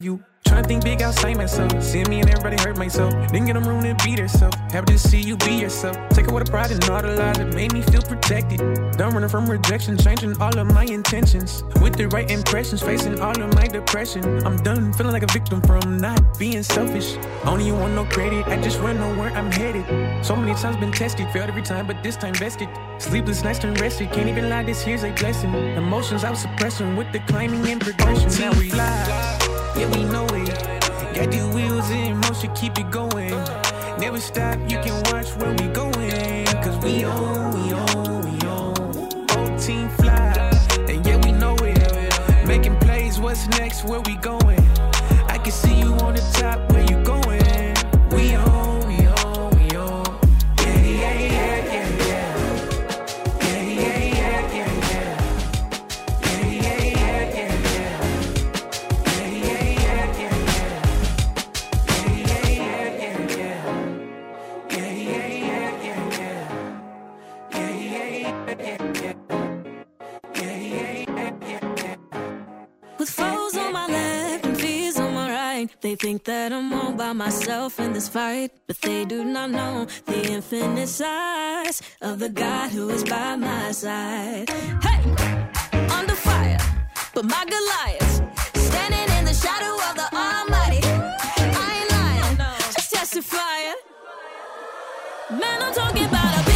You tryna think big outside myself. See me and everybody hurt myself. Didn't get them room to be themselves. Happy to see you be yourself. Take it with a pride and all the lies that made me feel protected. Done running from rejection, changing all of my intentions. With the right impressions, facing all of my depression. I'm done feeling like a victim from not being selfish. Only you want no credit, I just wanna know where I'm headed. So many times been tested, failed every time, but this time vested. Sleepless nights and rested, can't even lie, this here's a blessing. Emotions I was suppressing with the climbing and progression. Now we fly yeah, we know it. Got the wheels in motion, keep it going. Never stop, you can watch where we going. Cause we on, we on, we on. Whole team fly, and yeah, we know it. Making plays, what's next, where we going? I can see you on the think that I'm all by myself in this fight, but they do not know the infinite size of the God who is by my side. Hey, under fire, but my Goliath standing in the shadow of the Almighty. I ain't lying, just testifying. Man, I'm talking about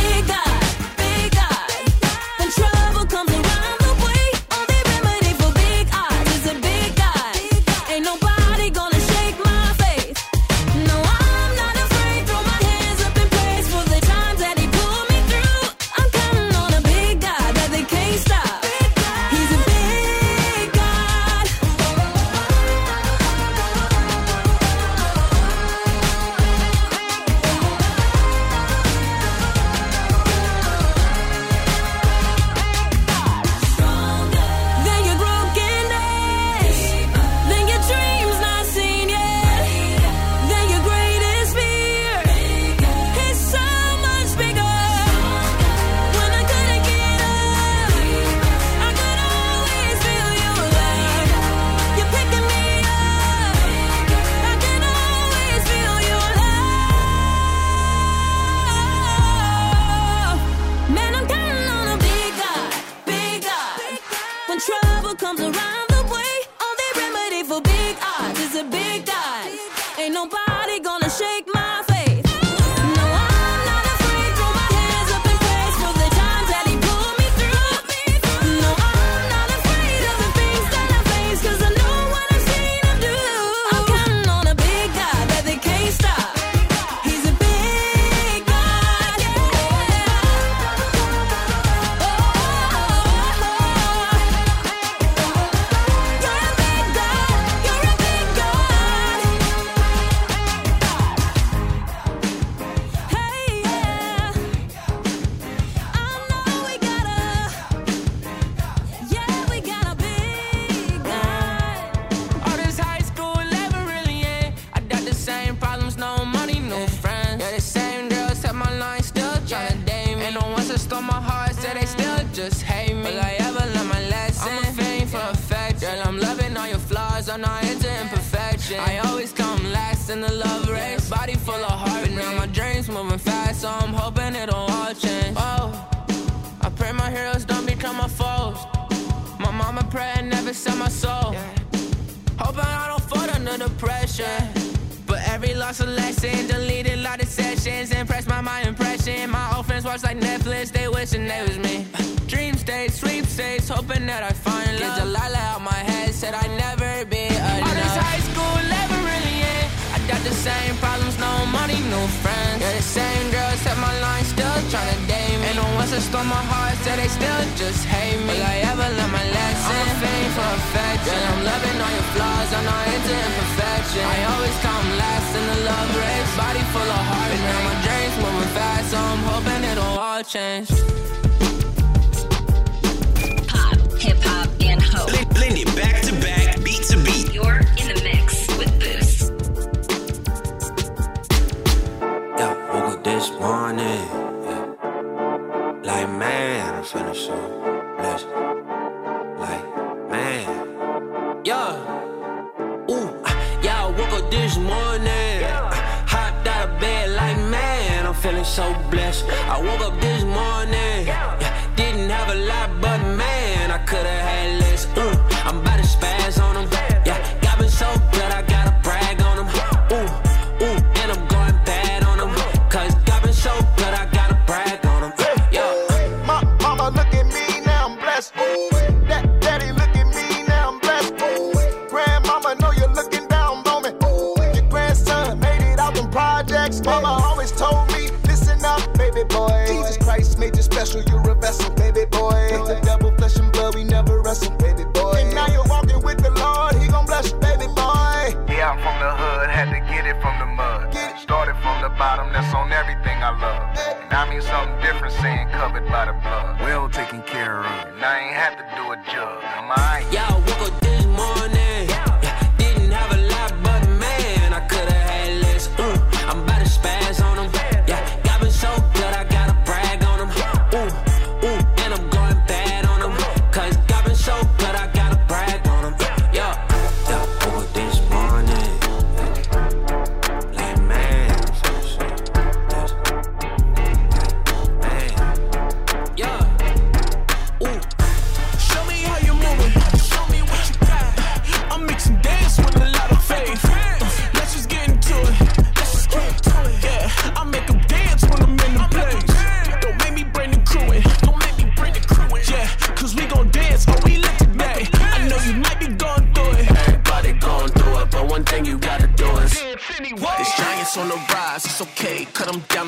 so I'm hoping it won't all change. Oh, I pray my heroes don't become my foes. My mama pray and never sell my soul. Hoping I don't fall under the pressure. But every loss a lesson, deleted a lot of sessions, impressed by my impression. My old friends watch like Netflix, they wishing they was me. Dream states, sleep states, hoping that I find love. Get Delilah out my head, said I'd never be same problems, no money, no friends. Yeah, the same girls set my line, still tryna date me. And the ones that stole my heart, said they still just hate me. Will I ever learn my lesson? I'm a fame for affection. I'm loving all your flaws, I'm not into imperfection. I always come last in the love race, body full of heart. and now my dreams moving fast, so I'm hoping it'll all change. Pop, hip hop, and hope. Blend, it back to back, beat to beat. You're want it. Yeah. Like, man, I'm finna show. Bless. Like, man. Yeah. Ooh, uh, yeah, I woke up this morning. Yeah. Hopped out of bed like, man, I'm feeling so blessed. I woke up this morning. Yeah. yeah. Didn't have a lot, but man, I could've had less. Ooh, I'm about to spaz on. Everything I love. And I mean something different saying covered by the blood. Well taken care of. And I ain't had to do a jug. Am I? Yeah, I woke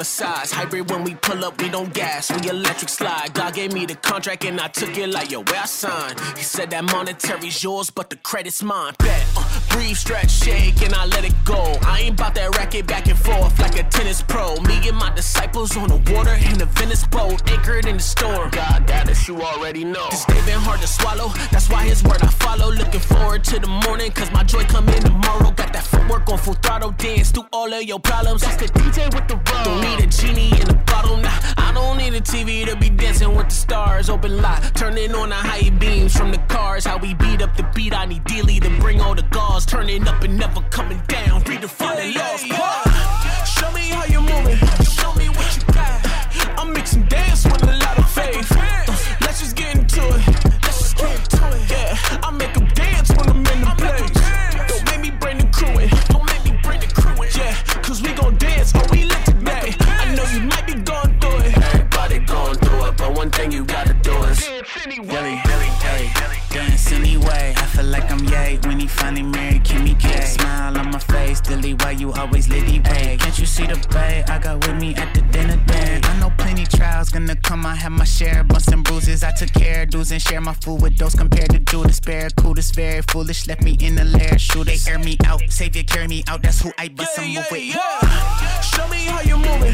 size. Hybrid when we pull up, we don't gas, we electric slide. God gave me the contract and I took it like, yo, where I signed. He said that monetary's yours, but the credit's mine. Bet, uh, breathe, stretch, shake, and I let it go. I ain't about that racket back and forth like a tennis pro. Me and my disciples on the water in a Venice boat, anchored in the storm. God, that is you already know. This day been hard to swallow, that's why his word I follow. Looking forward to the morning, cause my joy come in tomorrow. Got that footwork on full throttle, dance through all of your problems. That's the DJ with the rum. Need a genie in a bottle, nah. I don't need a TV to be dancing with the stars. Open lot, turning on the high beams from the cars. How we beat up the beat, I need Dealey to bring all the gauze. Turning and share my food with those compared to Judas. Barracuda, very foolish, left me in the lair. Shoot, they air me out, savior carry me out. That's who I bust some move with. Show me how you moving.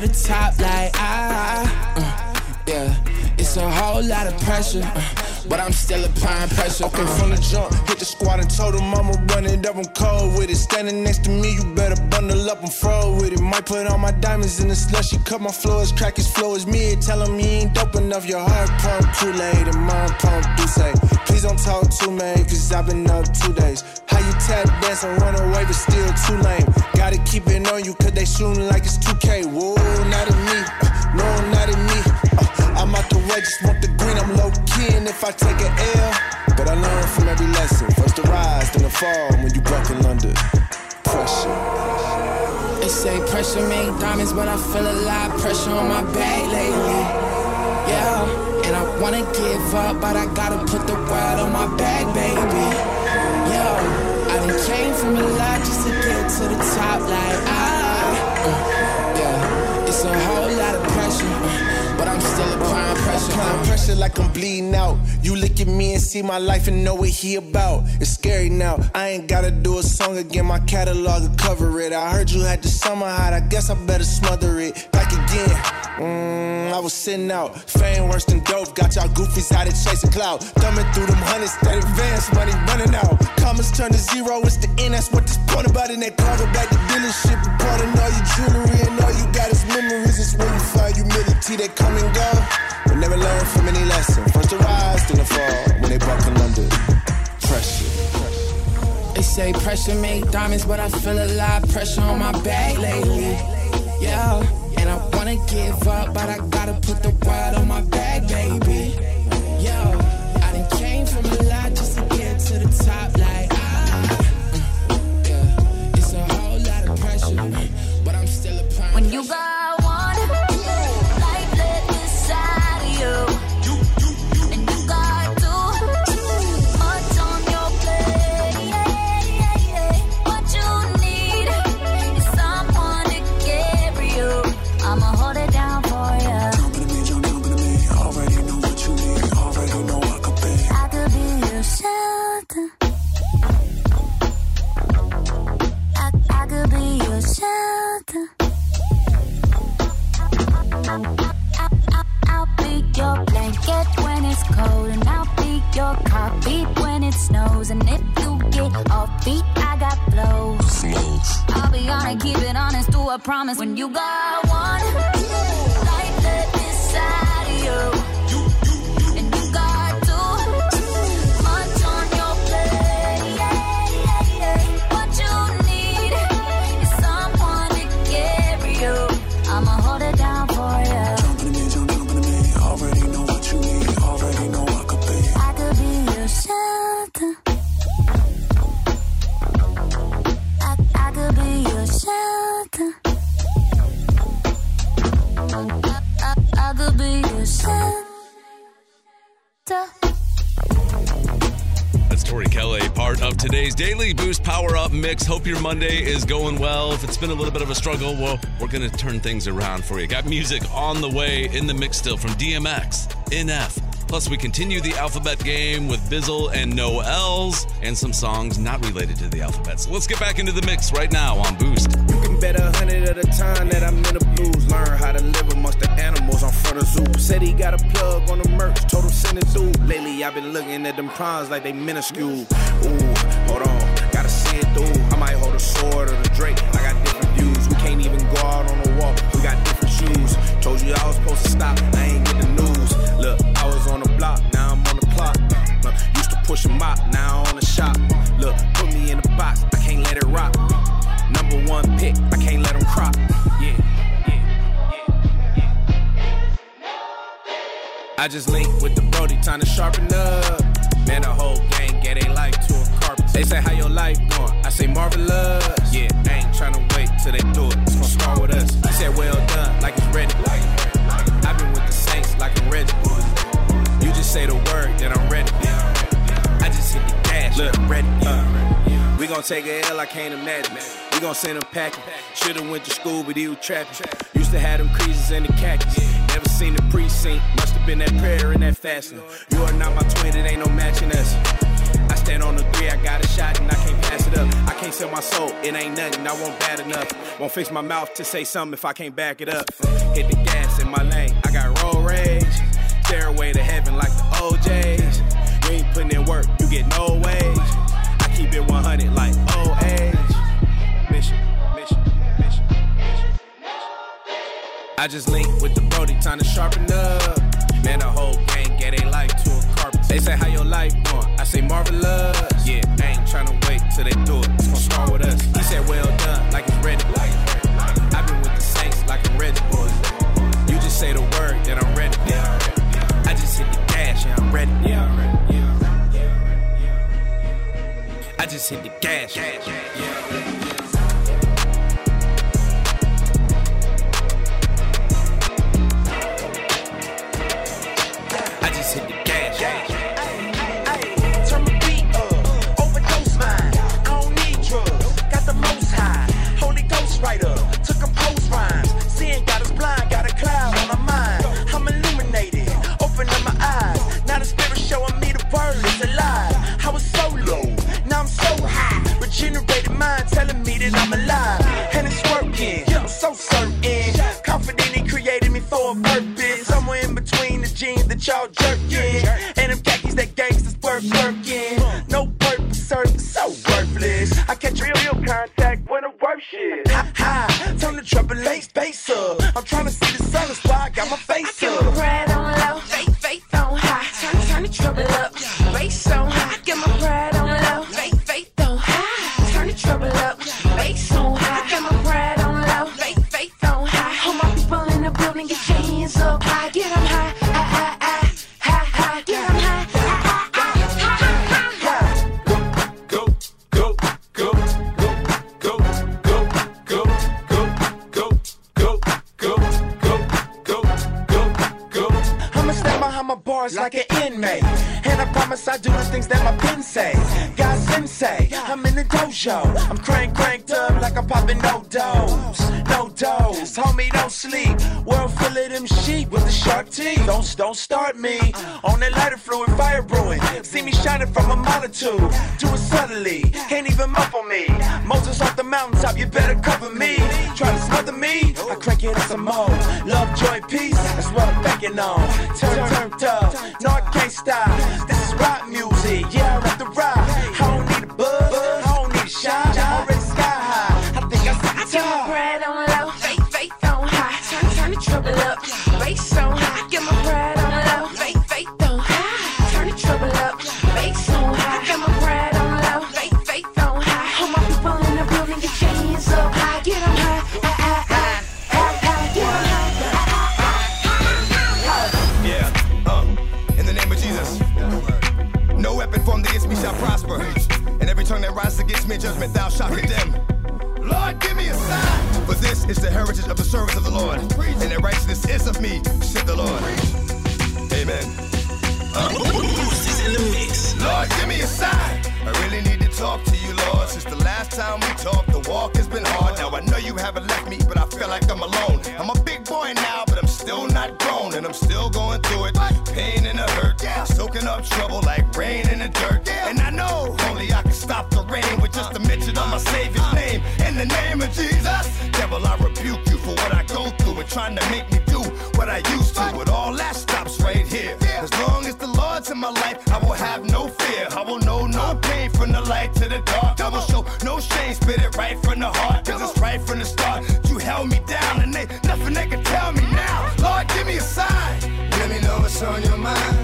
To the top, like ah. uh, yeah. It's a whole lot of pressure, uh, but I'm. Okay, from the jump, hit the squad and told them I'ma run it up, I'm cold with it. Standing next to me, you better bundle up, I'm fro with it. Might put all my diamonds in the slushy, cut my floors, crack his flow is mid. Tell him he ain't dope enough, your heart pump Kool-Aid and mine pump say. Please don't talk to me, cause I've been up two days. How you tap dance and run away, but still too lame. Gotta keep it on you, cause they shooting like it's 2K. Whoa, not in me, no, not in me. Uh, I'm out the way, just want the green, I'm low key, and if I take an L, but I learn from every lesson. First the rise, then the fall when you buckle under pressure. They say pressure make diamonds, but I feel a lot of pressure on my back lately. Yeah, and I wanna give up, but I gotta put the world on my back, baby. Yeah, I done came from a lot just to get to the top, like ah. uh, yeah, it's a whole lot of pressure, but I'm still applying pressure. Pressure like I'm bleeding out. You look at me and see my life and know what he about. It's scary now. I ain't gotta do a song again. My catalog will cover it. I heard you had the summer hot. I guess I better smother it. Back again. Mmm, I was sitting out. Fame worse than dope. Got y'all goofies out of chasing cloud. Thumbing through them hundreds. That advance money running out. Commas turn to zero. It's the end. That's what this point about in that cargo back to dealership. Reporting all your jewelry and all you got is memories. It's when you find humility that come and go. But never learn from any lesson. First to rise, then to fall. When they buckle under pressure. They say pressure make diamonds, but I feel a lot of pressure on my back lately. Yeah, and I wanna give up, but I gotta put the world on my back, baby. Yeah, I done came from a lot just to get to the top, like When you got today's Daily Boost Power Up Mix. Hope your Monday is going well. If it's been a little bit of a struggle, well, we're going to turn things around for you. Got music on the way in the mix still from DMX, NF. Plus, we continue the alphabet game with Bizzle and No Noels and some songs not related to the alphabet. So let's get back into the mix right now on Boost. You can bet a hundred at a time that I'm in the blues. Learn how to live amongst the animals on front of zoo. Said he got a plug on the merch, him send it through. Lately I've been looking at them prawns like they minuscule. Ooh, hold on, gotta see it through. I might hold a sword or the Drake. I got different views. We can't even go out on the walk. We got different shoes. Told you I was supposed to stop. I ain't get the news. Look, block, now I'm on the clock. Look, used to push 'em out, now I'm on the shop. Look, put me in the box, I can't let it rock. Number one pick, I can't let 'em crop. Yeah. I just linked with the Brody, time to sharpen up. Man, the whole gang get they life to a carpet. They say, How your life going? I say, Marvelous. Yeah, I ain't tryna wait till they do it. It's gonna start with us. He said, Well done, like it's ready. I've been with the Saints like I'm ready. Say the word, then I'm ready. I just hit the gas, look, I'm ready. Uh, we gon' take a L, I can't imagine. We gon' send him packing. Should've went to school, but he was trapping. Used to have them creases in the khakis. Never seen the precinct. Must have been that prayer and that fasting. You are not my twin, it ain't no matching us. I stand on the three, I got a shot and I can't pass it up. I can't sell my soul, it ain't nothing, I won't bad enough. Won't fix my mouth to say something if I can't back it up. Hit the gas in my lane, I got road rage. Stairway to heaven like the OJs. You ain't putting in work, you get no wage. I keep it 100 like old age. Mission, mission, mission, mission. I just linked with the Brody, time to sharpen up. Man, the whole gang get a life to a carpet. They say, How your life going? I say, Marvelous. Yeah, I ain't tryna wait till they do it. It's gonna start with us. He said, Well done, like it's ready. Hit the gas, yeah, I'm ready. Yeah, I'm ready. Yeah. I just hit the gas. Yeah. I like an inmate. And I promise I do the things that my pen say. God sensei, I'm in the dojo. I'm crank cranked up like I'm popping no dose. No dose, homie, don't sleep. World full of them sheep with the sharp teeth. Don't, don't start me. On that lighter fluid, fire brewing. See me shining from a multitude. Do it subtly, can't even muffle me. Moses off the mountaintop, you better cover me. Try to smother me, I crank it some more. Love, joy, peace, that's what I'm banking on. Turn, turned up, no, I can't stop. This is rock music, yeah, I rap the rock buzz. I don't need to shine. Already sky high. I think I see the top. Soaking up trouble like rain in the dirt. And I know only I can stop the rain with just a mention of my Savior's name. In the name of Jesus, devil, I rebuke you for what I go through and trying to make me do what I used to. But all that stops right here. As long as the Lord's in my life, I will have no fear. I will know no pain from the light to the dark. I show no shame, spit it right from the heart. Cause it's right from the start. You held me down and they nothing they can tell me now. Lord, give me a sign. Let me know what's on your mind.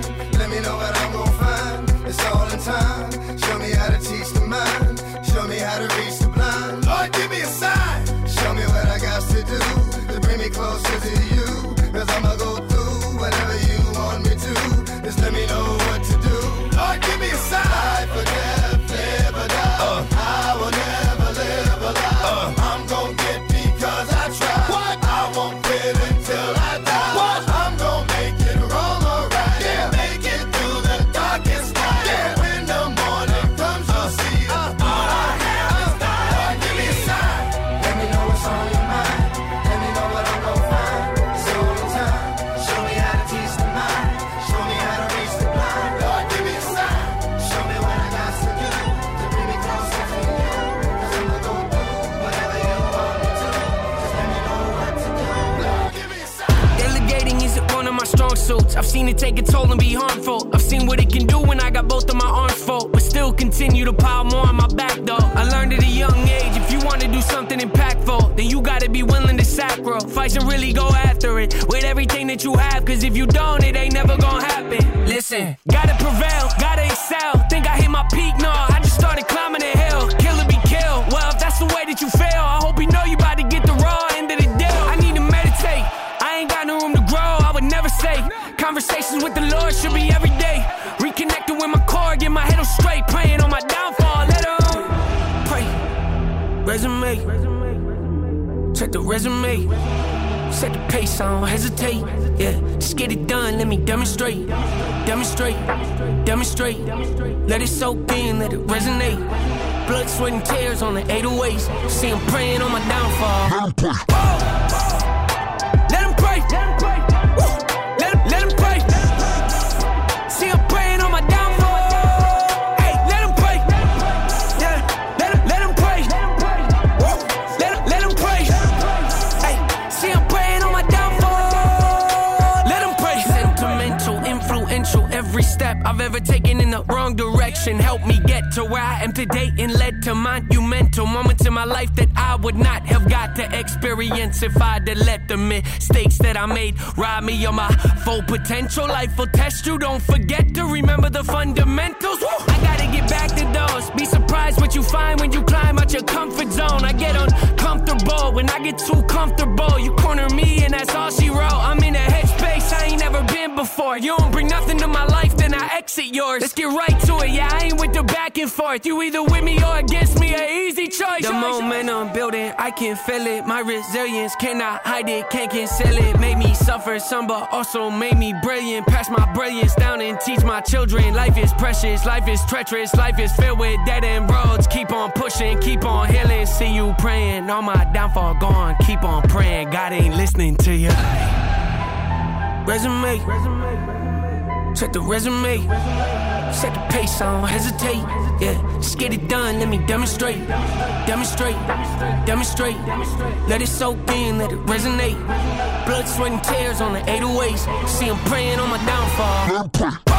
Take a toll and be harmful. I've seen what it can do when I got both of my arms full, but still continue to pile more on my back though. I learned at a young age if you want to do something impactful, then you gotta be willing to sacrifice and really go after it with everything that you have. Cause if you don't, it ain't never gonna happen. Listen, gotta prevail, gotta excel. Think I hit my peak? No, I just started climbing the Conversations with the Lord should be every day. Reconnecting with my core, get my head on straight. Praying on my downfall, let on. Pray. Resume. Check the resume. Set the pace, I don't hesitate. Yeah, just get it done, let me demonstrate. Demonstrate, demonstrate. Let it soak in, let it resonate. Blood, sweat, and tears on the 808s. See him praying on my downfall. To where I am today and led to monumental moments in my life that I would not have got to experience if I'd have let the mistakes that I made rob me of my full potential. Life will test you. Don't forget to remember the fundamentals. Woo! I gotta get back to those. Be surprised what you find when you climb out your comfort zone. I get uncomfortable when I get too comfortable. You corner me and that's all she wrote. I'm in a headspace I ain't never been before. You don't bring nothing to my life, exit yours. Let's get right to it. Yeah, I ain't with the back and forth. You either with me or against me. A easy choice. The momentum building, I can feel it. My resilience cannot hide it, can't conceal it. Made me suffer some, but also made me brilliant. Pass my brilliance down and teach my children. Life is precious, life is treacherous, life is filled with dead end roads. Keep on pushing, keep on healing. See you praying, all my downfall gone. Keep on praying, God ain't listening to you. Resume. Resume, check the resume. Set the pace, I don't hesitate. Yeah, just get it done, let me demonstrate. Demonstrate, demonstrate. Let it soak in, let it resonate. Blood, sweat, and tears on the 808s. See, I'm praying on my downfall.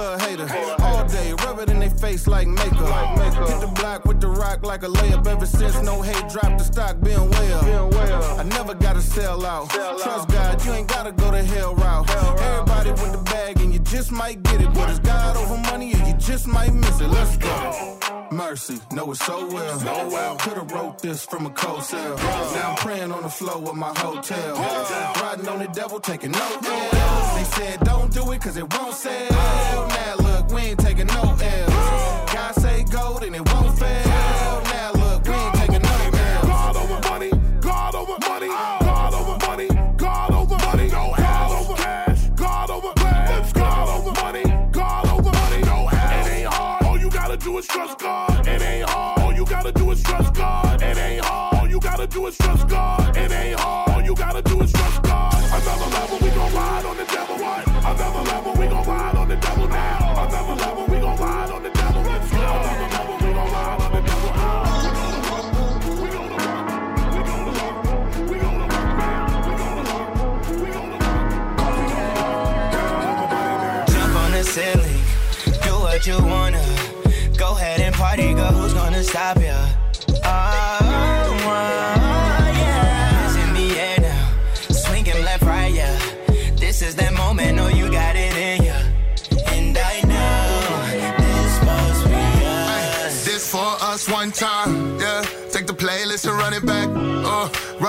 For a hater. All day, rub it in their face like makeup. Hit the block with the rock like a layup. Ever since no hate dropped the stock, being well. I never gotta sell out. Trust God, you ain't gotta go the hell route. Everybody with the bag and you just might get it, but it's God over money and you just might miss it. Let's go. Mercy, know it so well. Could've wrote this from a cold cell. Now I'm praying on the floor of my hotel. Riding on the devil, taking no. They said don't do it 'cause it won't sell. Now look, we ain't taking no L's. God say go, then it won't fail. Now look, we ain't taking no. God over money, God over money, God over money, God over money, God over cash, God over God over money, God over money. It ain't hard, all you gotta do is trust God. It ain't hard, all you gotta do is trust God. It ain't hard, all you gotta do is trust God.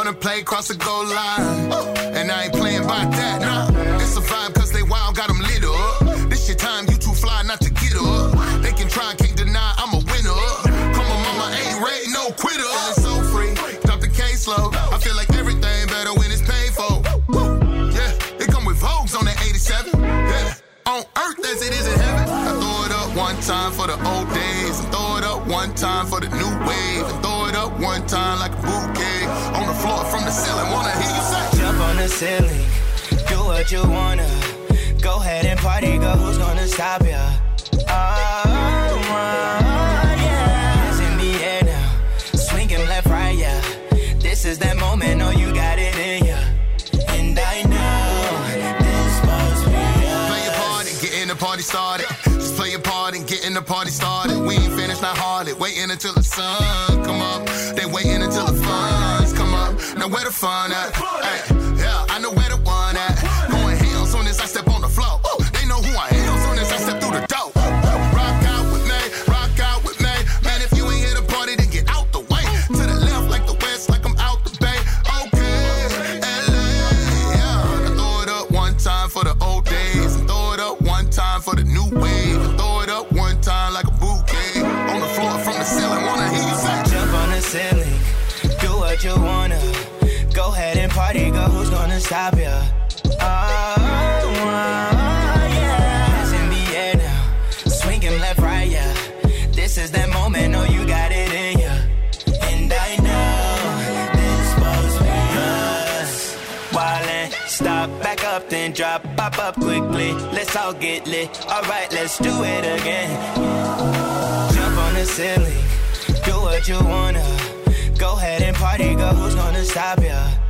Run and play, cross the goal line. And I ain't playing by that, nah. It's a vibe cause they wild, got them lit up. This your time, you too fly not to get up. They can try, can't deny, I'm a winner. Come on, mama, ain't ready, no quitter. Feeling so free, drop the case low. I feel like everything better when it's paid for. Yeah, it come with Vogues on that 87. Yeah, on earth as it is in heaven. I throw it up one time for the old days. And throw it up one time for the new wave. And throw it up one time like floor from the ceiling, wanna hear you say. Jump on the ceiling, do what you wanna. Go ahead and party, girl. Who's gonna stop ya? Oh, started. Just play your part and get in the party started. We ain't finished, not hardly. Waiting until the sun come up. They waiting until the funds come up. Now where the fun at? Hey, yeah, I know where the one Go ahead and party, girl. Who's gonna stop ya? Oh, oh, yeah. Hands in the swinging left, right, yeah. This is that moment, know you got it in ya. And I know this supposed to be us. Stop, back up, then drop, pop up quickly. Let's all get lit. Alright, let's do it again. Jump on the ceiling, do what you wanna. Go ahead and party, girl. Who's gonna stop ya?